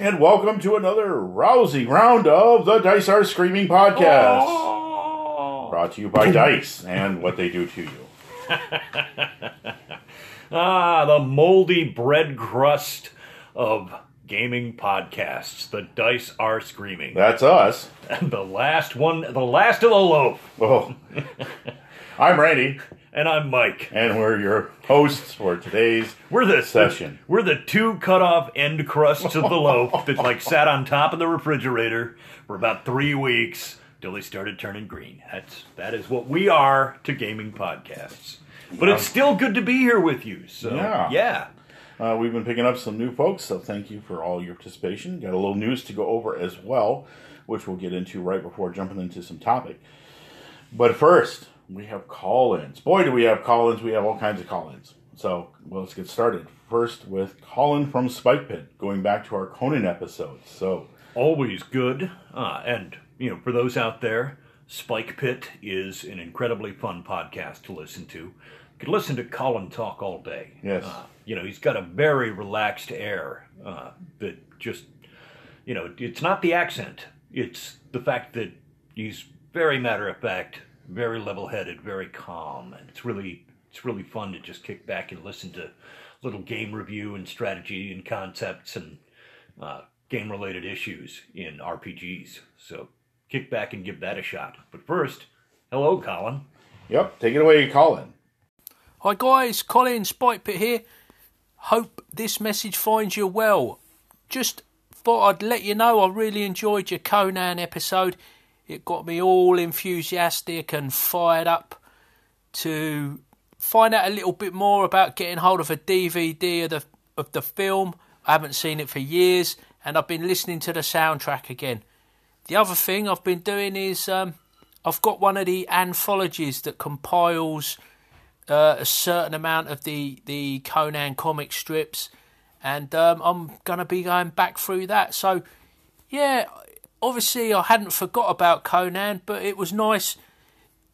and welcome to another rousing round of the Dice Are Screaming podcast. Oh. Brought to you by Dice and what they do to you. Ah, the moldy bread crust of gaming podcasts. The dice are screaming. That's us. And the last one, the last of the loaf. Oh. I'm Randy, And I'm Mike. and we're your hosts for today's We're the Session. We're the two cut off end crusts of the loaf that like sat on top of the refrigerator for about three weeks till they started turning green. That's that is what we are to gaming podcasts. But it's still good to be here with you. So Yeah. yeah. Uh, we've been picking up some new folks, so thank you for all your participation. Got a little news to go over as well, which we'll get into right before jumping into some topic. But first, we have call ins. Boy, do we have call ins. We have all kinds of call ins. So well, let's get started. First, with Colin from Spike Pit, going back to our Conan episodes. So, always good. Uh, and, you know, for those out there, Spike Pit is an incredibly fun podcast to listen to. You could listen to Colin talk all day. Yes. Uh, you know, he's got a very relaxed air uh, that just, you know, it's not the accent, it's the fact that he's very matter of fact, very level headed, very calm. And it's really, it's really fun to just kick back and listen to little game review and strategy and concepts and uh, game related issues in RPGs. So kick back and give that a shot. But first, hello, Colin. yep, take it away, Colin. Hi guys, Colin Spike Pit here. Hope this message finds you well. Just thought I'd let you know I really enjoyed your Conan episode. It got me all enthusiastic and fired up to find out a little bit more about getting hold of a DVD of the of the film. I haven't seen it for years, and I've been listening to the soundtrack again. The other thing I've been doing is um, I've got one of the anthologies that compiles uh, a certain amount of the the Conan comic strips, and um, I'm gonna be going back through that. So, yeah, obviously I hadn't forgot about Conan, but it was nice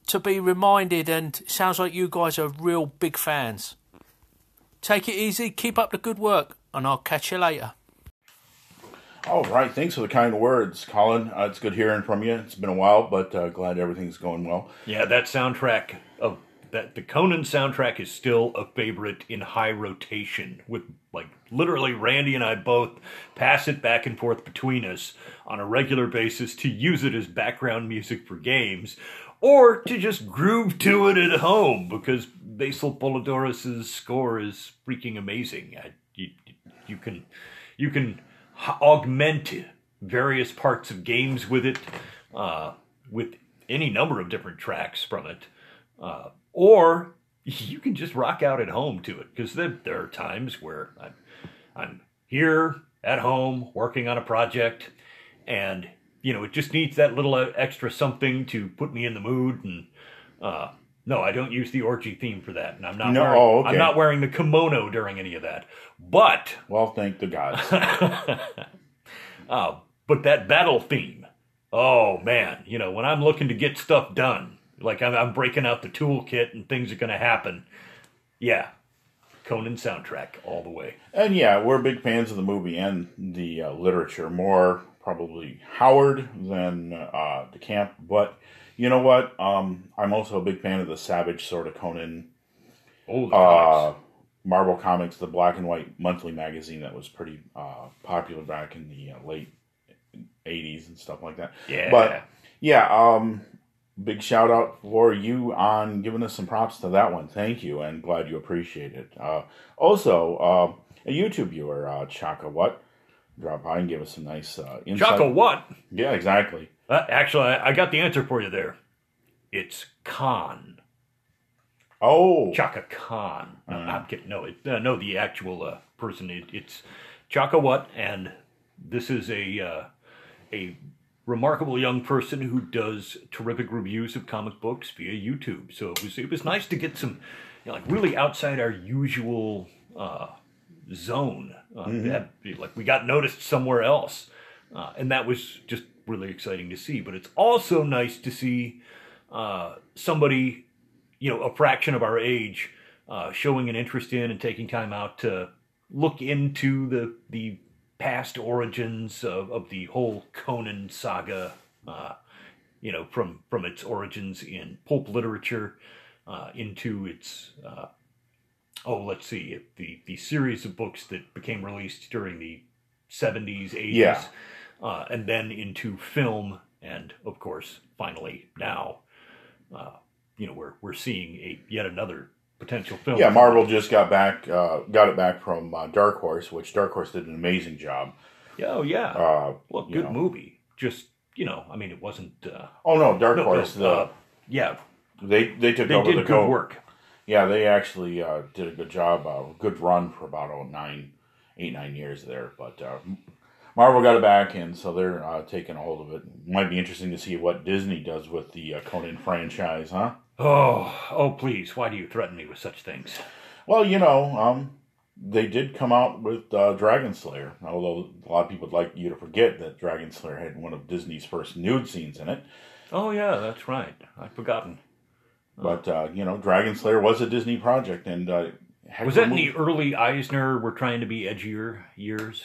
to be reminded. And sounds like you guys are real big fans. Take it easy, keep up the good work, and I'll catch you later. All right, thanks for the kind words, Colin. Uh, it's good hearing from you. It's been a while, but uh, glad everything's going well. Yeah, that soundtrack of that the Conan soundtrack is still a favorite in high rotation. With like literally, Randy and I both pass it back and forth between us on a regular basis to use it as background music for games, or to just groove to it at home because Basil Poledouris's score is freaking amazing. I, you, you can you can augment various parts of games with it, uh, with any number of different tracks from it, uh, or you can just rock out at home to it because there, there are times where I'm, I'm here at home working on a project, and you know it just needs that little uh, extra something to put me in the mood and. Uh, no, I don't use the orgy theme for that, and I'm not. No, wearing, oh, okay. I'm not wearing the kimono during any of that. But Well, thank the gods. uh, but that battle theme, oh man, you know, when I'm looking to get stuff done, like I'm, I'm breaking out the toolkit and things are going to happen, yeah, Conan soundtrack all the way. And yeah, we're big fans of the movie and the uh, literature. More probably Howard than uh, DeCamp. But you know what? Um, I'm also a big fan of the Savage Sword of Conan Oh, the uh, comics. Marvel Comics, the black and white monthly magazine that was pretty uh, popular back in the uh, late 80s and stuff like that. yeah, But yeah, um, big shout out for you on giving us some props to that one. Thank you, and glad you appreciate it. Uh, also, uh, a YouTube viewer, uh, Chaka What, drop by and give us some nice uh, insight. Chaka what? Yeah, exactly. Uh, actually, I, I got the answer for you there. It's Khan. Oh, Chaka Khan. No, I'm kidding. No, it, uh, no, the actual uh, person. It, it's Chaka What, and this is a uh, a remarkable young person who does terrific reviews of comic books via YouTube. So it was it was nice to get some, you know, like really outside our usual uh, zone. Uh, that, like we got noticed somewhere else, uh, and that was just really exciting to see. But it's also nice to see uh, somebody you know, a fraction of our age, uh, showing an interest in and taking time out to look into the the past origins of, of the whole Conan saga. Uh, you know, from from its origins in pulp literature uh, into its uh, oh, let's see, the the series of books that became released during the seventies, eighties, Yeah. uh, and then into film, and of course, finally now, uh, you know, we're we're seeing a yet another potential film. Yeah, Marvel just got back, uh, got it back from uh, Dark Horse, which Dark Horse did an amazing job. Oh yeah, Uh, well, good know. movie. Just you know, I mean, it wasn't. Uh, oh no, Dark no, Horse. the, uh, yeah, they they took they over did the good co- work. Yeah, they actually uh, did a good job, uh, good run for about oh, nine, eight, nine years there. But uh, Marvel got it back, and so they're uh, taking a hold of it. Might be interesting to see what Disney does with the uh, Conan franchise, huh? Oh, oh, please! Why do you threaten me with such things? Well, you know, um, they did come out with uh, Dragonslayer, although a lot of people would like you to forget that Dragonslayer had one of Disney's first nude scenes in it. Oh yeah, that's right. I'd forgotten. But uh, you know, Dragonslayer was a Disney project, and uh, Was that in the early Eisner? We're trying to be edgier years.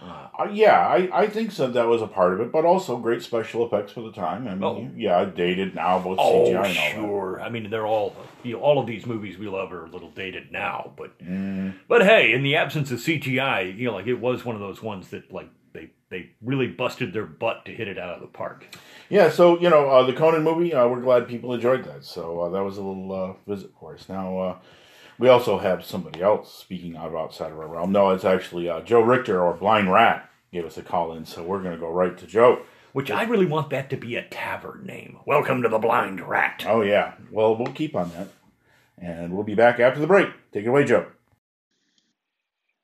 Uh, yeah, I, I think so. That was a part of it, but also great special effects for the time. I mean, Oh. yeah, dated now, both Oh, CGI and all that. sure. I mean, they're all you know, all of these movies we love are a little dated now, but Mm, but hey, in the absence of CGI, you know, like it was one of those ones that like they they really busted their butt to hit it out of the park. yeah, so you know, uh, the Conan movie, uh, we're glad people enjoyed that. So uh, that was a little uh, visit for us. Now uh, we also have somebody else speaking out of outside of our realm. No, it's actually uh, Joe Richter or Blind Rat gave us a call in, so we're going to go right to Joe. Which I really want that to be a tavern name. Welcome to the Blind Rat. Oh yeah, well we'll keep on that, and we'll be back after the break. Take it away, Joe.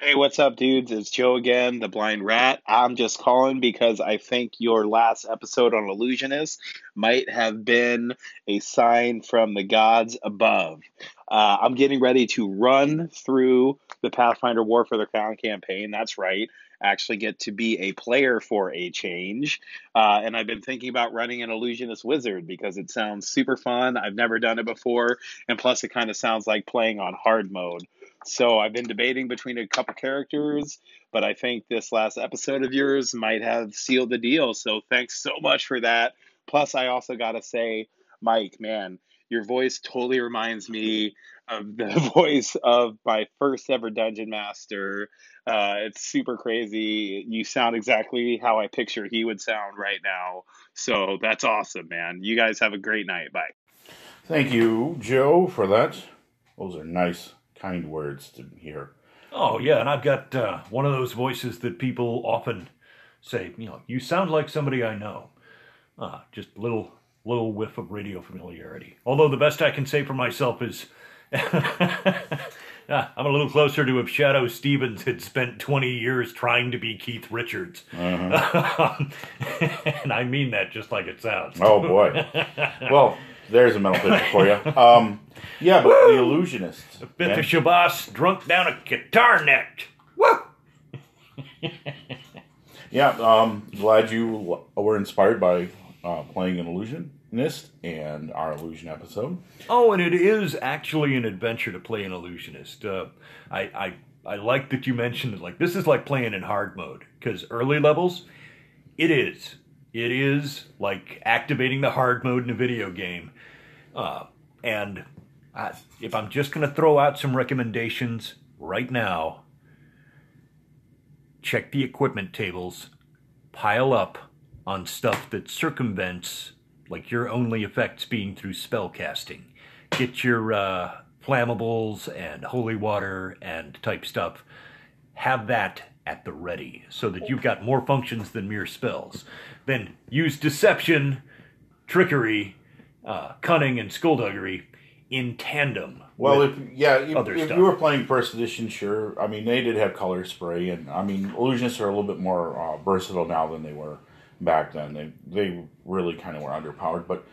Hey, what's up, dudes? It's Joe again, the Blind Rat. I'm just calling because I think your last episode on Illusionist might have been a sign from the gods above. Uh, I'm getting ready to run through the Pathfinder War for the Crown campaign. That's right. Actually, get to be a player for a change. Uh, and I've been thinking about running an Illusionist Wizard because it sounds super fun. I've never done it before. And plus, it kind of sounds like playing on hard mode. So I've been debating between a couple characters, but I think this last episode of yours might have sealed the deal. So thanks so much for that. Plus, I also got to say, Mike, man, your voice totally reminds me of the voice of my first ever dungeon master. Uh, it's super crazy. You sound exactly how I picture he would sound right now. So that's awesome, man. You guys have a great night. Bye. Thank you, Joe, for that. Those are nice, kind words to hear. Oh yeah, and I've got uh, one of those voices that people often say, you know, you sound like somebody I know. Uh, just little little whiff of radio familiarity. Although the best I can say for myself is I'm a little closer to if Shadoe Stevens had spent 20 years trying to be Keith Richards. and I mean that just like it sounds. Oh boy. well, there's a mental picture for you. Um, yeah, but the illusionist. Bit man. of Shabazz drunk down a guitar neck. Woo! Yeah, um, glad you were inspired by uh, playing an illusionist and our illusion episode. Oh, and it is actually an adventure to play an illusionist. Uh, I, I I like that you mentioned it. Like this is like playing in hard mode because early levels, it is. It is like activating the hard mode in a video game. Uh, and I, if I'm just going to throw out some recommendations right now, check the equipment tables, pile up on stuff that circumvents like your only effects being through spell casting. Get your uh, flammables and holy water and type stuff. Have that at the ready so that you've got more functions than mere spells. Then use deception, trickery, uh, cunning, and skullduggery in tandem. Well, with- if yeah, if, other if stuff. you were playing first edition, sure. I mean, they did have color spray, and I mean, illusionists are a little bit more uh, versatile now than they were back then. They they really kind of were underpowered, but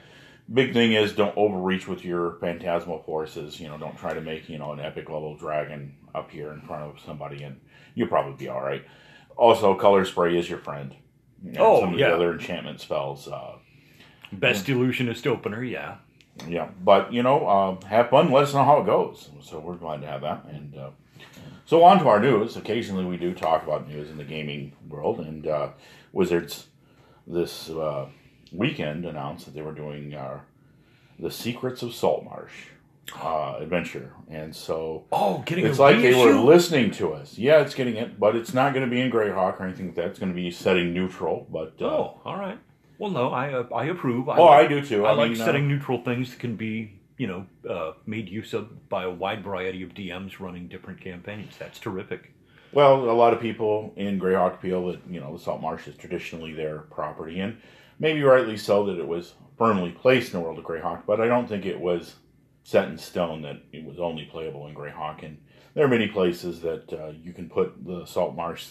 big thing is don't overreach with your phantasmal forces. You know, don't try to make you know an epic level dragon up here in front of somebody, and you'll probably be all right. Also, color spray is your friend. Oh, some of yeah. the other enchantment spells. Uh, Best illusionist opener, yeah. yeah, but you know, uh, have fun. Let us know how it goes. So we're glad to have that. And uh, so on to our news. Occasionally, we do talk about news in the gaming world. And uh, Wizards this uh, weekend announced that they were doing uh, the Secrets of Saltmarsh uh, adventure, and so Oh, getting it's like they were listening to us. Yeah, it's getting it, but it's not going to be in Greyhawk or anything like that. It's going to be setting neutral. But uh, Oh, all right. Well, no, I uh, I approve. I oh, like, I do too. I, like mean, uh, setting neutral things that can be you know uh, made use of by a wide variety of DMs running different campaigns. That's terrific. Well, a lot of people in Greyhawk feel that you know the salt marsh is traditionally their property, and maybe rightly so that it was firmly placed in the world of Greyhawk. But I don't think it was set in stone that it was only playable in Greyhawk. And there are many places that uh, you can put the salt marsh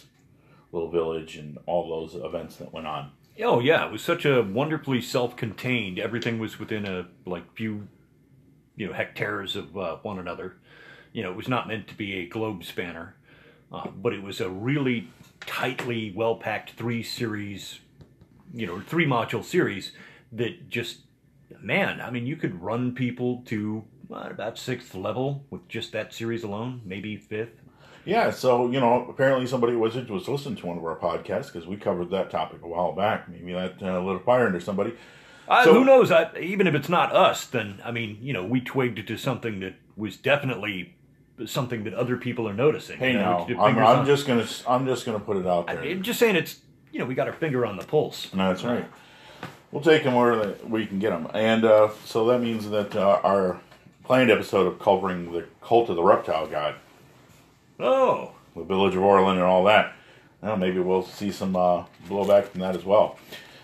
little village and all those events that went on. Oh yeah, it was such a wonderfully self-contained. Everything was within a like few, you know, hectares of uh, one another. You know, it was not meant to be a globe spanner, uh, but it was a really tightly well-packed three series, you know, three module series that just, man, I mean, you could run people to what, about sixth level with just that series alone, maybe fifth. Yeah, so you know, apparently somebody Wizards was listening to one of our podcasts because we covered that topic a while back. Maybe that uh, lit a fire under somebody. Uh, So- who knows? I, even if it's not us, then I mean, you know, we twigged to something that was definitely something that other people are noticing. Hey, you know, now I'm, I'm just gonna I'm just gonna put it out there. I'm just saying it's you know we got our finger on the pulse. No, that's right. We'll take them where we can get them, and uh, so that means that uh, our planned episode of covering the cult of the reptile god, Oh, the village of Orlane, and all that. Well, maybe we'll see some uh, blowback from that as well.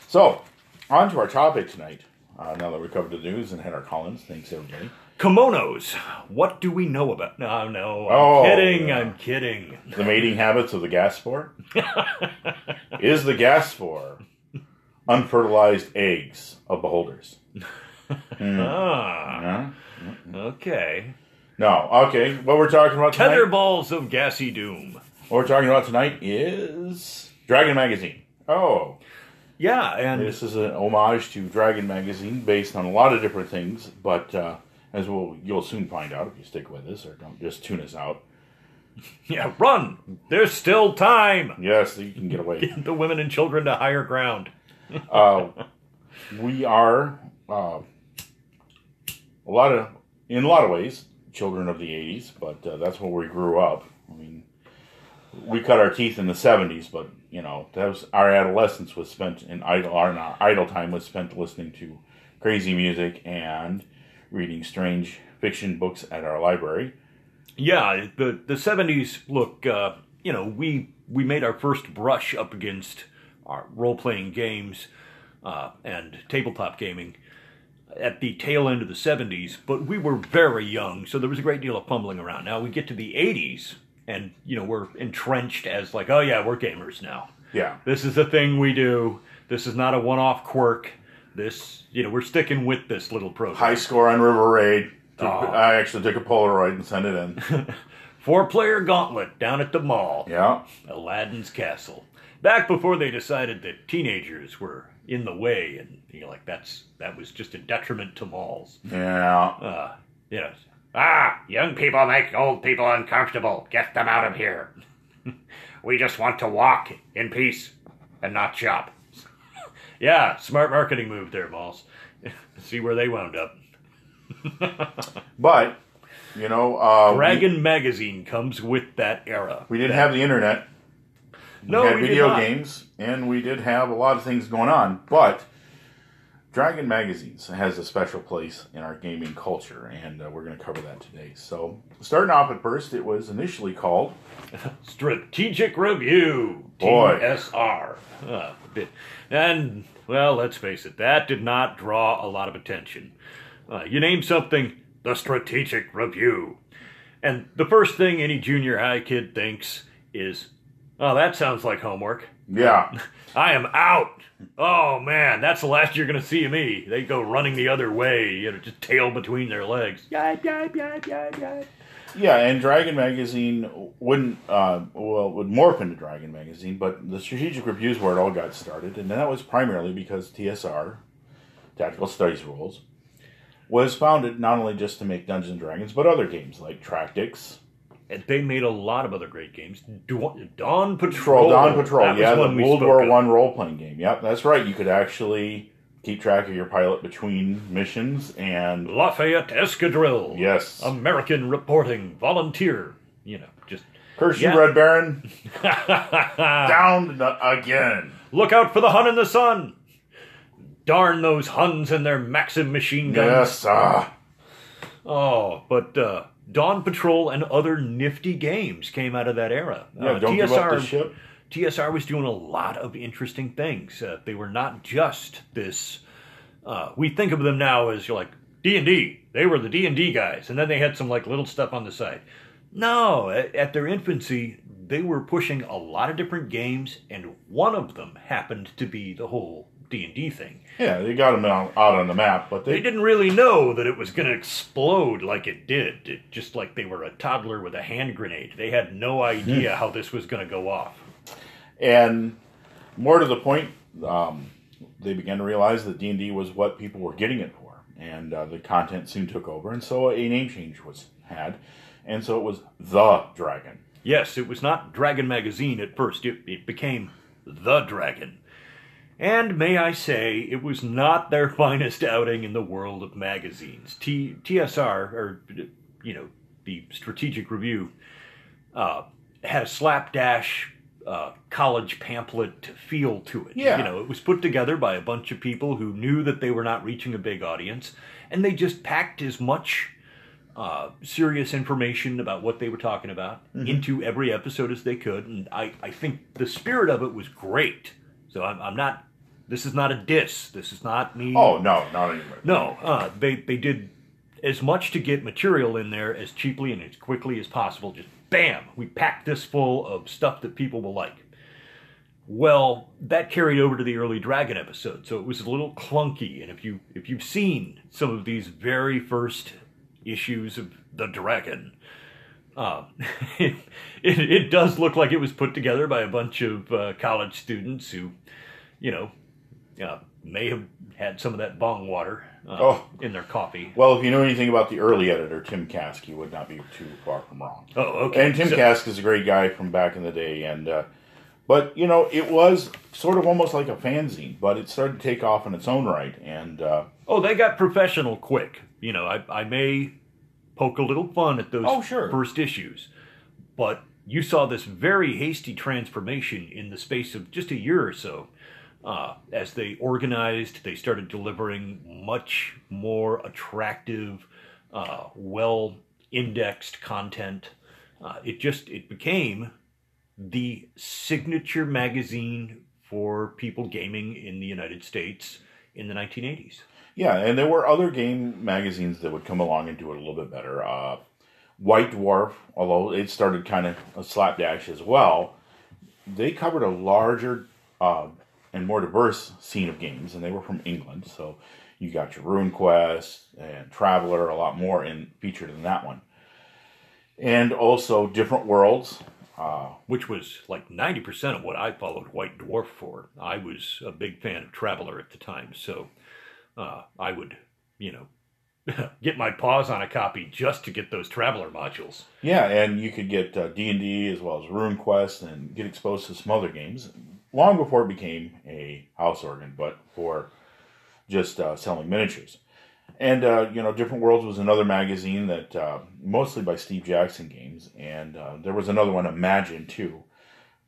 So, on to our topic tonight. Uh, now that we covered the news and had our call-ins, thanks everybody. Kimonos. What do we know about? No, no, I'm Oh, kidding. yeah. I'm kidding. The mating habits of the gas spore. Is the gas spore unfertilized eggs of beholders? Ah, Huh? okay. No. Okay. What we're talking about tonight? Tether balls of gassy doom. What we're talking about tonight is Dragon Magazine. Oh, Yeah, and this is an homage to Dragon Magazine based on a lot of different things, but uh, as we'll, you'll soon find out if you stick with us or don't just tune us out. yeah, run. There's still time. Yes, you can get away. Get the women and children to higher ground. uh, we are uh, a lot of, in a lot of ways, children of the '80s, but uh, that's where we grew up. I mean, we cut our teeth in the '70s, but you know, that was our adolescence was spent in idle. Our, our idle time was spent listening to crazy music and reading strange fiction books at our library. Yeah, the the seventies. Look, uh, you know, we we made our first brush up against our role playing games uh, and tabletop gaming at the tail end of the seventies, but we were very young, so there was a great deal of fumbling around. Now we get to the eighties, and you know we're entrenched as like, oh yeah, we're gamers now. Yeah, This is a thing we do. This is not a one off quirk. This, you know, we're sticking with this little program. high score on River Raid. Took- Oh. I actually took a Polaroid and sent it in. Four player gauntlet down at the mall. yeah. Aladdin's Castle. Back before they decided that teenagers were in the way, and you know, like that's that was just a detriment to malls. Yeah. Uh, you know, ah, young people make old people uncomfortable. Get them out of here. we just want to walk in peace and not shop. Yeah, smart marketing move there, malls. See where they wound up. But, you know, uh, we- Dragon Magazine comes with that era. We, didn't have the internet. We No, had we did video games, and we did have a lot of things going on. But Dragon Magazines has a special place in our gaming culture, and uh, we're going to cover that today. So, starting off at first, it was initially called Strategic Review, Boy. TSR. Uh, bit- and, well, let's face it, that did not draw a lot of attention. Uh, you name something, the Strategic Review. And the first thing any junior high kid thinks is, oh, that sounds like homework. Yeah. I am out. Oh man, that's the last you're gonna see of me. They go running the other way, you know, just tail between their legs. Yeah, and Dragon Magazine wouldn't, uh, well, would morph into Dragon Magazine, but the strategic reviews where it all got started, and that was primarily because TSR, Tactical Studies Rules, was founded not only just to make Dungeons and Dragons, but other games like Tractics, And they made a lot of other great games. Dawn, Patrol. Patrol, Dawn Patrol, That yeah, the World War of. One role playing game. Yep, that's right. You could actually keep track of your pilot between missions, and Lafayette Escadrille. yes, American reporting volunteer. You know, just curse yeah. you, Red Baron, down again. look out for the Hun in the sun. Darn those Huns and their Maxim machine guns. Yes, ah, Oh, but uh, Dawn Patrol and other nifty games came out of that era. yeah. Uh, don't give up the ship. TSR was doing a lot of interesting things. Uh, they were not just this. Uh, we think of them now as like D and D. They were the D and D guys, and then they had some like little stuff on the side. No, at, at their infancy, they were pushing a lot of different games, and one of them happened to be the whole D and D thing. Yeah, they got them out, out on the map, but They they, didn't really know that it was going to explode like it did. It, just like they were a toddler with a hand grenade. They had no idea how this was going to go off. And more to the point, um, they began to realize that D and D was what people were getting it for, and uh, the content soon took over, and so a name change was had, and so it was the Dragon. Yes, it was not Dragon Magazine at first. It, it became The Dragon. And may I say, it was not their finest outing in the world of magazines. T, TSR, or, you know, the Strategic Review, uh, had a slapdash uh, college pamphlet feel to it. Yeah. You know, it was put together by a bunch of people who knew that they were not reaching a big audience, and they just packed as much uh, serious information about what they were talking about into every episode as they could. And I, I think the spirit of it was great. So I'm, I'm not, this is not a diss. This is not me. Oh no, not anymore. No, uh, they, they did as much to get material in there as cheaply and as quickly as possible. Just bam, we packed this full of stuff that people will like. Well, that carried over to the early Dragon episode, so it was a little clunky. And if you if you've seen some of these very first issues of the Dragon, um, it, it it does look like it was put together by a bunch of uh, college students who, you know, uh, may have had some of that bong water uh, Oh. in their coffee. Well, if you know anything about the early editor, Tim Kask, you would not be too far from wrong. Oh, okay. And Tim So- Kask is a great guy from back in the day, and uh, but you know it was sort of almost like a fanzine, but it started to take off in its own right, and uh, Oh, they got professional quick. You know, I, I may poke a little fun at those Oh, sure. first issues, but you saw this very hasty transformation in the space of just a year or so. Uh, as they organized, they started delivering much more attractive, uh, well indexed content. Uh, it just it became the signature magazine for people gaming in the United States in the 1980s. yeah, and there were other game magazines that would come along and do it a little bit better. Uh, White Dwarf, although it started kind of a slapdash as well, they covered a larger uh, and more diverse scene of games, and they were from England. So you got your Rune Quest and Traveler, a lot more in featured in that one, and also different worlds. Uh, which was like 90% of what I followed White Dwarf for. I was a big fan of Traveler at the time, so uh, I would, you know, get my paws on a copy just to get those Traveler modules. Yeah, and you could get uh, D and D as well as Rune Quest, and get exposed to some other games long before it became a house organ, but for just uh, selling miniatures. And uh, you know, Different Worlds was another magazine that uh, mostly by Steve Jackson Games, and uh, there was another one, Imagine too.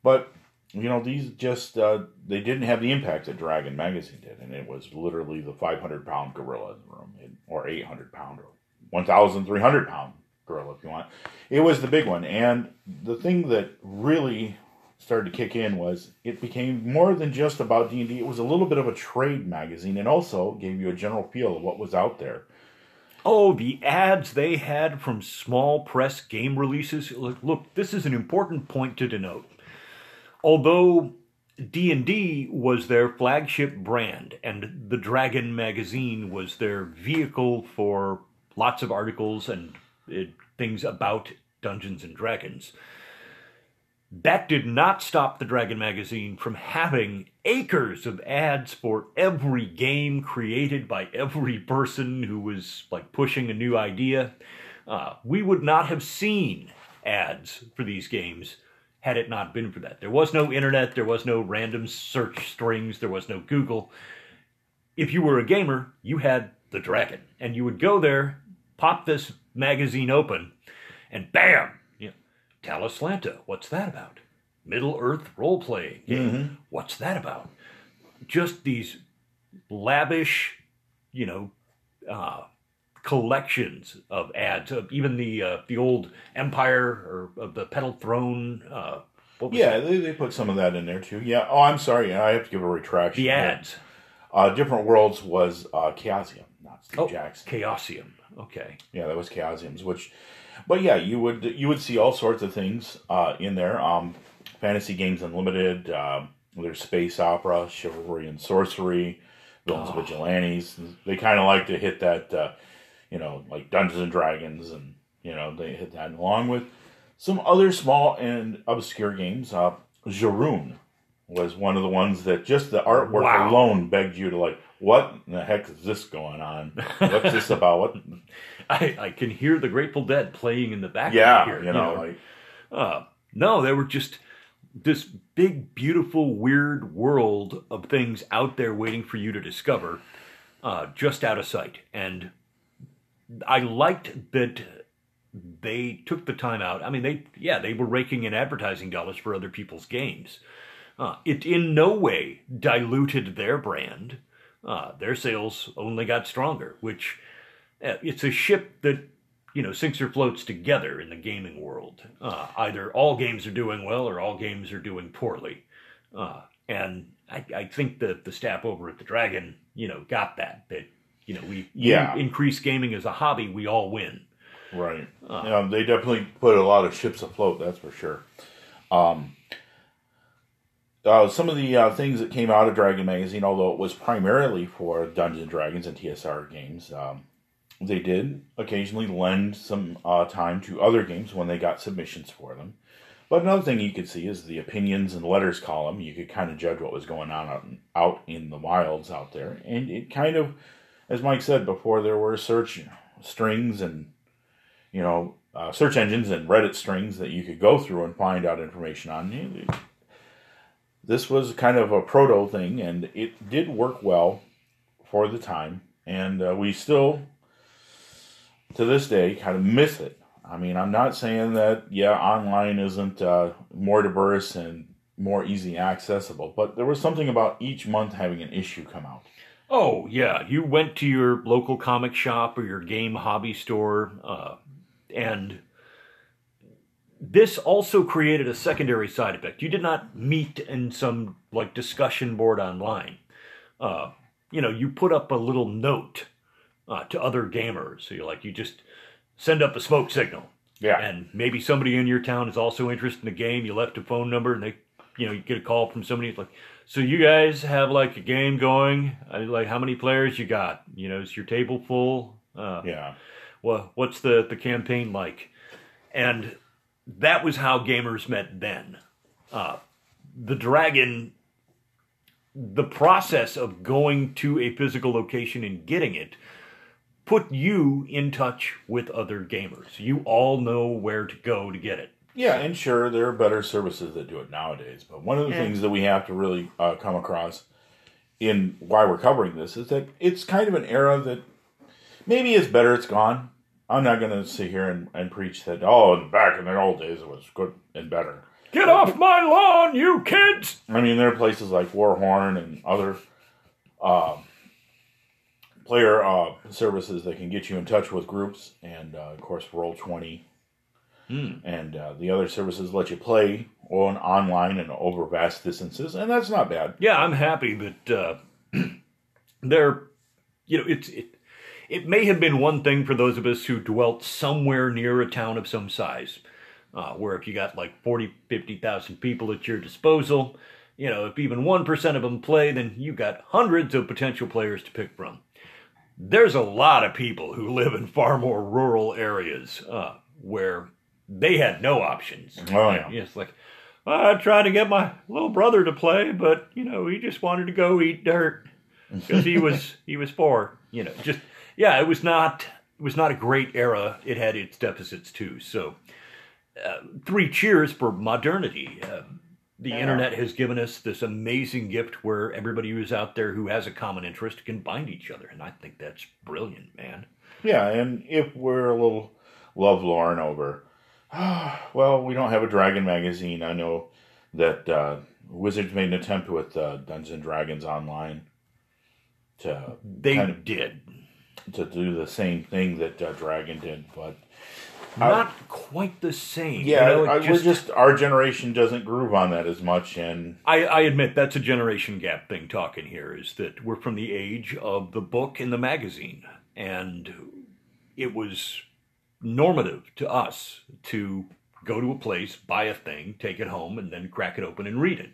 But you know, these just uh, they didn't have the impact that Dragon Magazine did, and it was literally the 500 pound gorilla in the room, or 800 pound, or 1,300 pound gorilla if you want. It was the big one, and the thing that really started to kick in was it became more than just about D&D. It was a little bit of a trade magazine and also gave you a general feel of what was out there. Oh, the ads they had from small press game releases. Look, look, this is an important point to denote. Although D&D was their flagship brand and the Dragon magazine was their vehicle for lots of articles and uh, things about Dungeons and Dragons. That did not stop the Dragon magazine from having acres of ads for every game created by every person who was like pushing a new idea. Uh, we would not have seen ads for these games had it not been for that. There was no internet, there was no random search strings, there was no Google. If you were a gamer, you had the Dragon, and you would go there, pop this magazine open, and bam, Talislanta, what's that about? Middle Earth role playing game, Mm-hmm. what's that about? Just these lavish, you know, uh, collections of ads. Of even the uh, the old Empire or of the Petal Throne. Uh, what was Yeah, they put some of that in there too. Yeah. Oh, I'm sorry. I have to give a retraction. the ads. Uh, Different Worlds was uh, Chaosium, not Steve Oh, Jackson. Chaosium. Okay. Yeah, that was Chaosium's. Which, but yeah, you would you would see all sorts of things uh, in there. Um, Fantasy Games Unlimited. Uh, there's Space Opera, Chivalry and Sorcery, Villains Oh. Vigilantes. They kind of like to hit that, uh, you know, like Dungeons and Dragons, and you know they hit that along with some other small and obscure games. Uh, Jorune was one of the ones that just the artwork Wow. alone begged you to like, what in the heck is this going on? What's this about? What? I, I can hear the Grateful Dead playing in the background Yeah, here. you know, like Uh, no, they were just this big, beautiful, weird world of things out there waiting for you to discover, uh, just out of sight. And I liked that they took the time out. I mean, they, yeah, they were raking in advertising dollars for other people's games. Uh, it in no way diluted their brand. Uh, their sales only got stronger, which uh, it's a ship that you know sinks or floats together in the gaming world. Uh, either all games are doing well or all games are doing poorly. Uh, and I, I think that the staff over at the Dragon, you know, got that. That you know, we Yeah. increase gaming as a hobby, we all win. Right. Uh. yeah, they definitely put a lot of ships afloat. That's for sure. Um, uh, some of the uh, things that came out of Dragon Magazine, although it was primarily for Dungeons and Dragons and TSR games, um, they did occasionally lend some uh, time to other games when they got submissions for them. But another thing you could see is the opinions and letters column. You could kind of judge what was going on out in, out in the wilds out there, and it kind of, as Mike said before, there were search strings and you know, uh, search engines and Reddit strings that you could go through and find out information on. This was kind of a proto thing, and it did work well for the time. And uh, we still, to this day, kind of miss it. I mean, I'm not saying that, yeah, online isn't uh, more diverse and more easy accessible, but there was something about each month having an issue come out. Oh yeah, you went to your local comic shop or your game hobby store, uh, and this also created a secondary side effect. You did not meet in some like discussion board online. Uh, you know, you put up a little note uh, to other gamers. So you like you just send up a smoke signal, Yeah. and maybe somebody in your town is also interested in the game. You left a phone number, and they, you know, you get a call from somebody. It's like, so you guys have like a game going? I like how many players you got? You know, is your table full? Uh, yeah. well, what's the the campaign like? And that was how gamers met then. Uh, the dragon, the process of going to a physical location and getting it, put you in touch with other gamers. You all know where to go to get it. Yeah, and sure, there are better services that do it nowadays. But one of the Yeah. things that we have to really uh, come across in why we're covering this is that it's kind of an era that maybe it's better it's gone. I'm not going to sit here and, and preach that, oh, back in the old days it was good and better. Get off my lawn, you kids! I mean, there are places like Warhorn and other um player uh, services that can get you in touch with groups, and uh, of course, Roll20 and uh, the other services let you play on online and over vast distances, and that's not bad. Yeah, I'm happy that uh, they're, you know, it's it. It may have been one thing for those of us who dwelt somewhere near a town of some size, uh, where if you got like 40, 50,000 people at your disposal, you know, if even 1% of them play, then you got hundreds of potential players to pick from. There's a lot of people who live in far more rural areas uh, where they had no options. Oh, yeah. It's like, I tried to get my little brother to play, but you know he just wanted to go eat dirt because he was he was four. You know, just yeah, it was not it was not a great era. It had its deficits too. So, uh, three cheers for modernity. Uh, the Yeah. internet has given us this amazing gift where everybody who's out there who has a common interest can find each other, and I think that's brilliant, man. Yeah, and if we're a little lovelorn over, well, we don't have a Dragon magazine. I know that uh, Wizards made an attempt with uh, Dungeons and Dragons Online to They Kind of- did to do the same thing that uh, Dragon did, but not quite the same. you yeah, know, I, we're just our generation doesn't groove on that as much, and I, I admit that's a generation gap thing talking here is that we're from the age of the book and the magazine and it was normative to us to go to a place buy a thing take it home and then crack it open and read it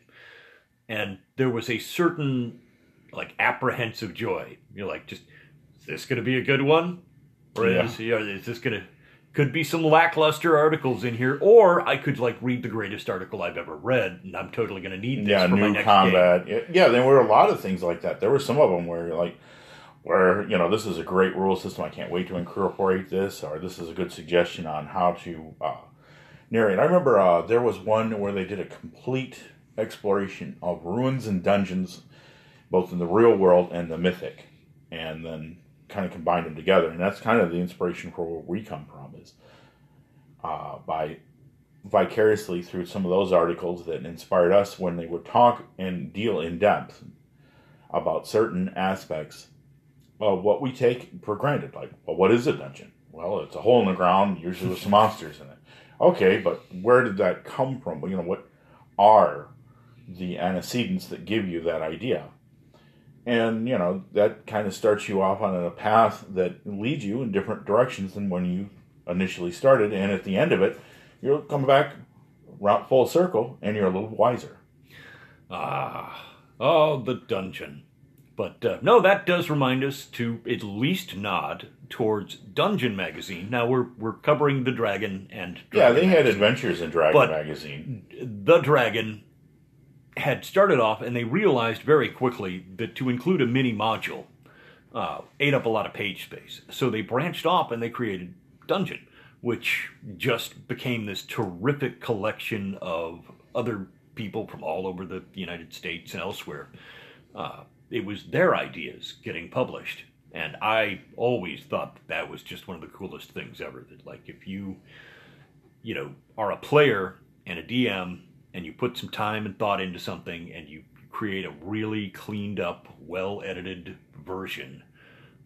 and there was a certain like apprehensive joy you're like just this going to be a good one or Yeah. is, know, is this going to could be some lackluster articles in here or i could like read the greatest article i've ever read and i'm totally going to need this yeah, for my new next combat. Yeah, Yeah, there were a lot of things like that. There were some of them where like, where you know, this is a great rule system. I can't wait to incorporate this, or this is a good suggestion on how to uh, narrate. I remember uh, there was one where they did a complete exploration of ruins and dungeons, both in the real world and the mythic, and then kind of combined them together. And that's kind of the inspiration for where we come from is uh, by vicariously through some of those articles that inspired us when they would talk and deal in depth about certain aspects of what we take for granted. Like, well, what is a dungeon? Well, it's a hole in the ground, usually with some monsters in it. Okay, but where did that come from? You know, what are the antecedents that give you that idea? And, you know, that kind of starts you off on a path that leads you in different directions than when you initially started. And at the end of it, you'll come back round full circle and you're a little wiser. Ah, oh, the dungeon. But uh, no, that does remind us to at least nod towards Dungeon Magazine. Now we're we're covering the dragon and Yeah, Dragon they had adventures in Dragon But- magazine. the dragon had started off, and they realized very quickly that to include a mini module uh, ate up a lot of page space. So they branched off and they created Dungeon, which just became this terrific collection of other people from all over the United States and elsewhere. Uh, it was their ideas getting published. And I always thought that, that was just one of the coolest things ever. That, like, if you you know, are a player and a DM and you put some time and thought into something and you create a really cleaned up, well edited version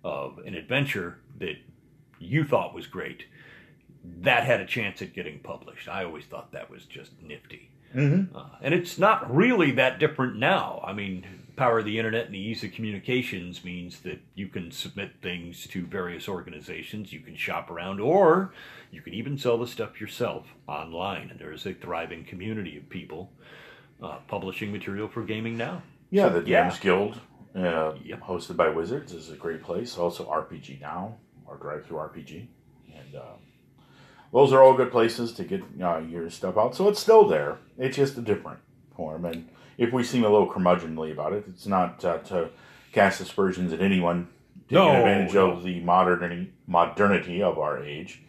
of an adventure that you thought was great, that had a chance at getting published. I always thought that was just nifty. Mm-hmm. Uh, and it's not really that different now. I mean, power of the internet and the ease of communications means that you can submit things to various organizations, you can shop around, or you can even sell the stuff yourself online. And there is a thriving community of people uh, publishing material for gaming now. Yeah, the DMs yeah. Guild, uh, Yep. hosted by Wizards, is a great place. Also, RPG Now or DriveThruRPG, and uh, those are all good places to get uh, your stuff out. So it's still there. It's just a different form. And if we seem a little curmudgeonly about it, it's not uh, to cast aspersions at anyone taking No, advantage no. of the modernity modernity of our age.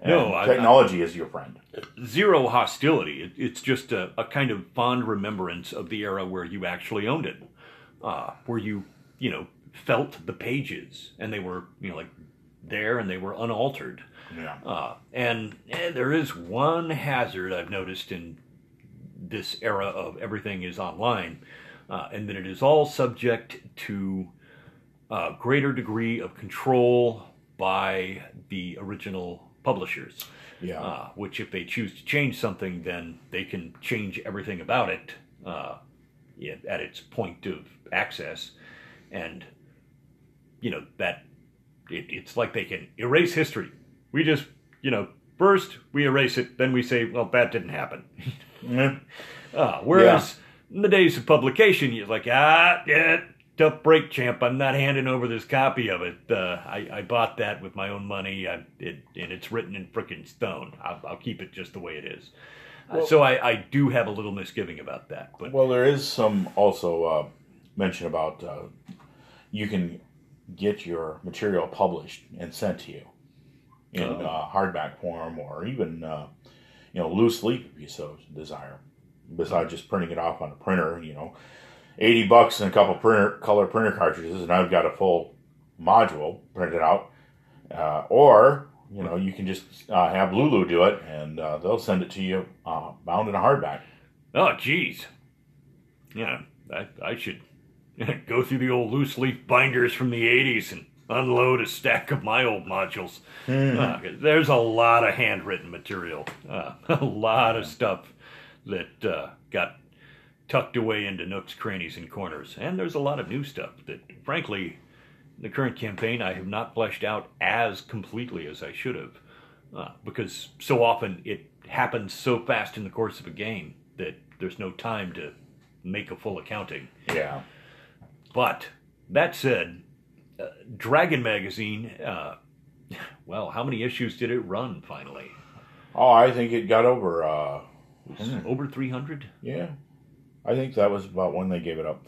And No, I- technology is your friend. Zero hostility. It, it's just a, a kind of fond remembrance of the era where you actually owned it, uh, where you, you know, felt the pages and they were, you know, like there and they were unaltered. Yeah. Uh, and eh, there is one hazard I've noticed in this era of everything is online, uh, and that it is all subject to a greater degree of control by the original publishers. Yeah. Uh, which, if they choose to change something, then they can change everything about it uh, at its point of access, and you know that it, it's like they can erase history. We just, you know, first we erase it, then we say, well, that didn't happen. Yeah. Uh, whereas in the days of publication, you're like, ah, yeah, tough break, champ. I'm not handing over this copy of it. Uh, I, I bought that with my own money, I, it, and it's written in frickin' stone. I'll, I'll keep it just the way it is. Uh, so I, I do have a little misgiving about that. But Well, there is some also uh, mention about uh, you can get your material published and sent to you in Oh. uh, hardback form or even uh, you know loose leaf if you so desire. Besides just printing it off on a printer, you know, eighty bucks and a couple printer color printer cartridges, and I've got a full module printed out. Uh, or you know, you can just uh, have Lulu do it, and uh, they'll send it to you uh, bound in a hardback. oh, geez, yeah, I, I should go through the old loose leaf binders from the '80s and unload a stack of my old modules. Uh, there's a lot of handwritten material, uh, a lot of stuff that uh, got tucked away into nooks, crannies, and corners, and there's a lot of new stuff that, frankly, the current campaign I have not fleshed out as completely as I should have, uh, because so often it happens so fast in the course of a game that there's no time to make a full accounting. Yeah. But that said, uh, Dragon Magazine, uh, well, how many issues did it run finally? Oh, I think it got over. Uh, Over 300? yeah, I think that was about when they gave it up.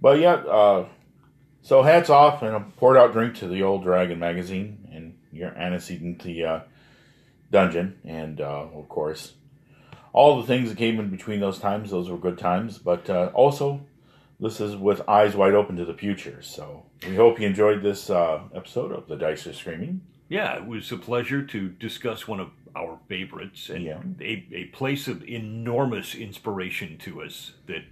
But yeah, uh, so hats off and a poured out drink to the old Dragon magazine and your antecedent the uh, dungeon, and uh, of course, all the things that came in between those times. Those were good times, but uh, also. This is with eyes wide open to the future. So we hope you enjoyed this uh, episode of The Dice Are Screaming. Yeah, it was a pleasure to discuss one of our favorites and Yeah. a, a place of enormous inspiration to us that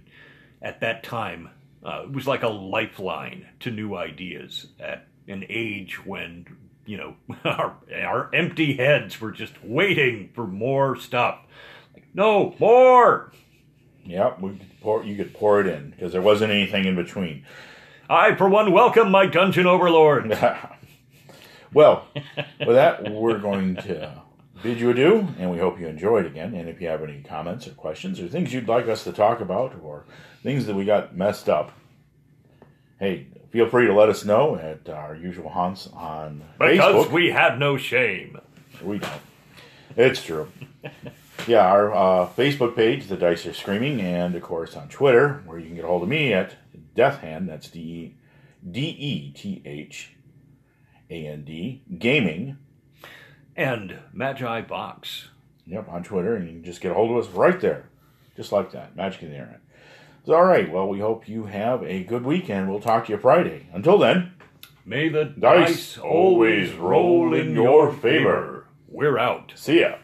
at that time uh, it was like a lifeline to new ideas at an age when you know our, our empty heads were just waiting for more stuff like no more Yep, we could pour, you could pour it in because there wasn't anything in between. i for one welcome my dungeon overlord well, with that, we're going to bid you adieu, and we hope you enjoyed again. And if you have any comments or questions or things you'd like us to talk about or things that we got messed up, hey, feel free to let us know at our usual haunts on because Facebook. we have no shame We don't. It's true. Yeah, our uh, Facebook page, The Dice Are Screaming, and of course on Twitter, where you can get a hold of me at Death Hand. That's D E D E T H A N D Gaming. and magi box Yep, on Twitter, and you can just get a hold of us right there, just like that. Magic in the internet. So, all right. Well, we hope you have a good weekend. We'll talk to you Friday. Until then, May the Dice dice, always roll in your favor. We're out. see ya.